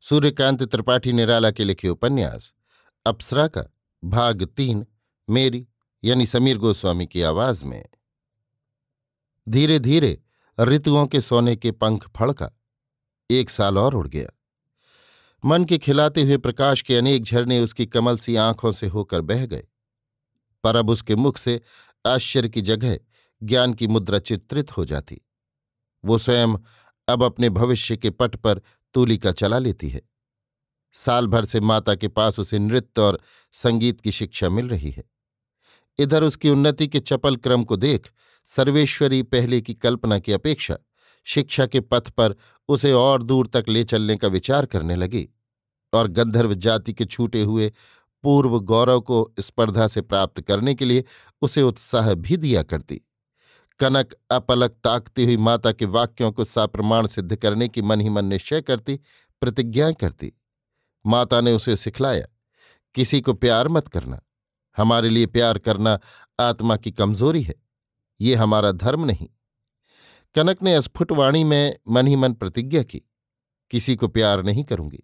सूर्यकांत त्रिपाठी निराला के लिखे उपन्यास अप्सरा का भाग तीन, मेरी, यानी समीर गोस्वामी की आवाज़ में। धीरे धीरे ऋतुओं के सोने के पंख फड़का, एक साल और उड़ गया। मन के खिलाते हुए प्रकाश के अनेक झरने उसकी कमल सी आँखों से होकर बह गए। पर अब उसके मुख से आश्चर्य की जगह ज्ञान की मुद्रा चित्रित हो जाती। वो स्वयं अब अपने भविष्य के पट पर तूलिका चला लेती है। साल भर से माता के पास उसे नृत्य और संगीत की शिक्षा मिल रही है। इधर उसकी उन्नति के चपल क्रम को देख सर्वेश्वरी पहले की कल्पना की अपेक्षा शिक्षा के पथ पर उसे और दूर तक ले चलने का विचार करने लगी और गंधर्व जाति के छूटे हुए पूर्व गौरव को स्पर्धा से प्राप्त करने के लिए उसे उत्साह भी दिया करती। कनक अपलक ताकती हुई माता के वाक्यों को साप्रमाण सिद्ध करने की मन ही मन निश्चय करती प्रतिज्ञाएँ करती। माता ने उसे सिखलाया, किसी को प्यार मत करना। हमारे लिए प्यार करना आत्मा की कमज़ोरी है। ये हमारा धर्म नहीं। कनक ने स्फुटवाणी में मन ही मन प्रतिज्ञा की, किसी को प्यार नहीं करूँगी।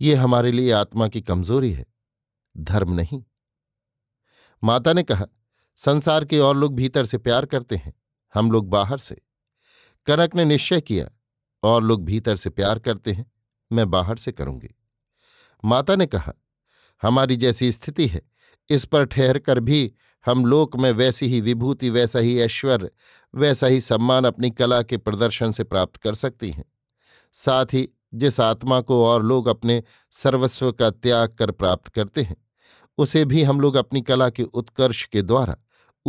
ये हमारे लिए आत्मा की कमज़ोरी है। धर्म नहीं। माता ने कहा संसार के और लोग भीतर से प्यार करते हैं, हम लोग बाहर से। कनक ने निश्चय किया, और लोग भीतर से प्यार करते हैं, मैं बाहर से करूँगी। माता ने कहा, हमारी जैसी स्थिति है, इस पर ठहर कर भी हम लोक में वैसी ही विभूति, वैसा ही ऐश्वर्य वैसा ही सम्मान अपनी कला के प्रदर्शन से प्राप्त कर सकती हैं। साथ ही जिस आत्मा को और लोग अपने सर्वस्व का त्याग कर प्राप्त करते हैं, उसे भी हम लोग अपनी कला के उत्कर्ष के द्वारा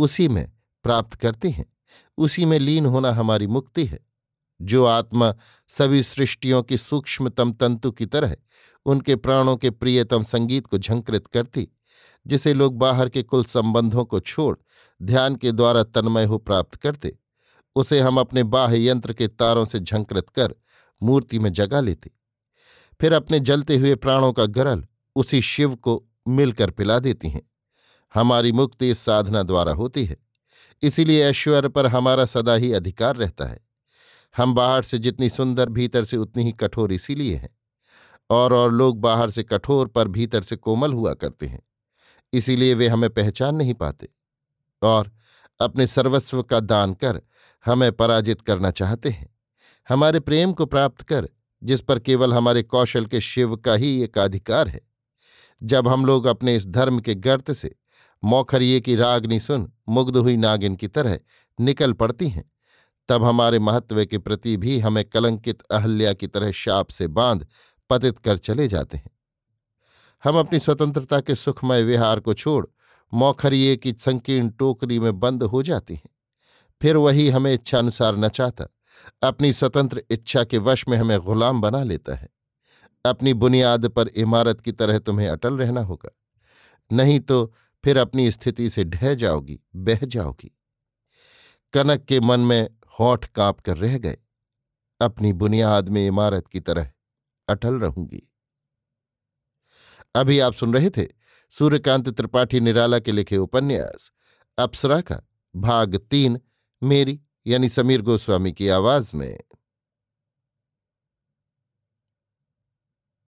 उसी में प्राप्त करते हैं। उसी में लीन होना हमारी मुक्ति है। जो आत्मा सभी सृष्टियों की सूक्ष्मतम तंतु की तरह उनके प्राणों के प्रियतम संगीत को झंकृत करती, जिसे लोग बाहर के कुल संबंधों को छोड़ ध्यान के द्वारा तन्मय हो प्राप्त करते, उसे हम अपने बाह्य यंत्र के तारों से झंकृत कर मूर्ति में जगा लेते। फिर अपने जलते हुए प्राणों का गरल उसी शिव को मिलकर पिला देती हैं। हमारी मुक्ति इस साधना द्वारा होती है। इसीलिए ऐश्वर्य पर हमारा सदा ही अधिकार रहता है। हम बाहर से जितनी सुंदर भीतर से उतनी ही कठोर इसीलिए हैं। और और लोग बाहर से कठोर पर भीतर से कोमल हुआ करते हैं। इसीलिए वे हमें पहचान नहीं पाते। और अपने सर्वस्व का दान कर हमें पराजित करना चाहते हैं। हमारे प्रेम को प्राप्त कर, जिस पर केवल हमारे कौशल के शिव का ही एक अधिकार है। जब हम लोग अपने इस धर्म के गर्त से मौखरिए की रागनी सुन मुग्ध हुई नागिन की तरह निकल पड़ती हैं। तब हमारे महत्व के प्रति भी हमें कलंकित अहल्या की तरह शाप से बाँध पतित कर चले जाते हैं। हम अपनी स्वतंत्रता के सुखमय विहार को छोड़ मौखरिए की संकीर्ण टोकरी में बंद हो जाती हैं। फिर वही हमें इच्छानुसार नचाता, अपनी स्वतंत्र इच्छा के वश में हमें गुलाम बना लेता है। अपनी बुनियाद पर इमारत की तरह तुम्हें अटल रहना होगा। नहीं तो फिर अपनी स्थिति से ढह जाओगी, बह जाओगी। कनक के मन में होठ काँप कर रह गए। अपनी बुनियाद में इमारत की तरह अटल रहूँगी। अभी आप सुन रहे थे सूर्यकांत त्रिपाठी निराला के लिखे उपन्यास, अप्सरा का भाग तीन, मेरी यानी समीर गोस्वामी की आवाज़ में।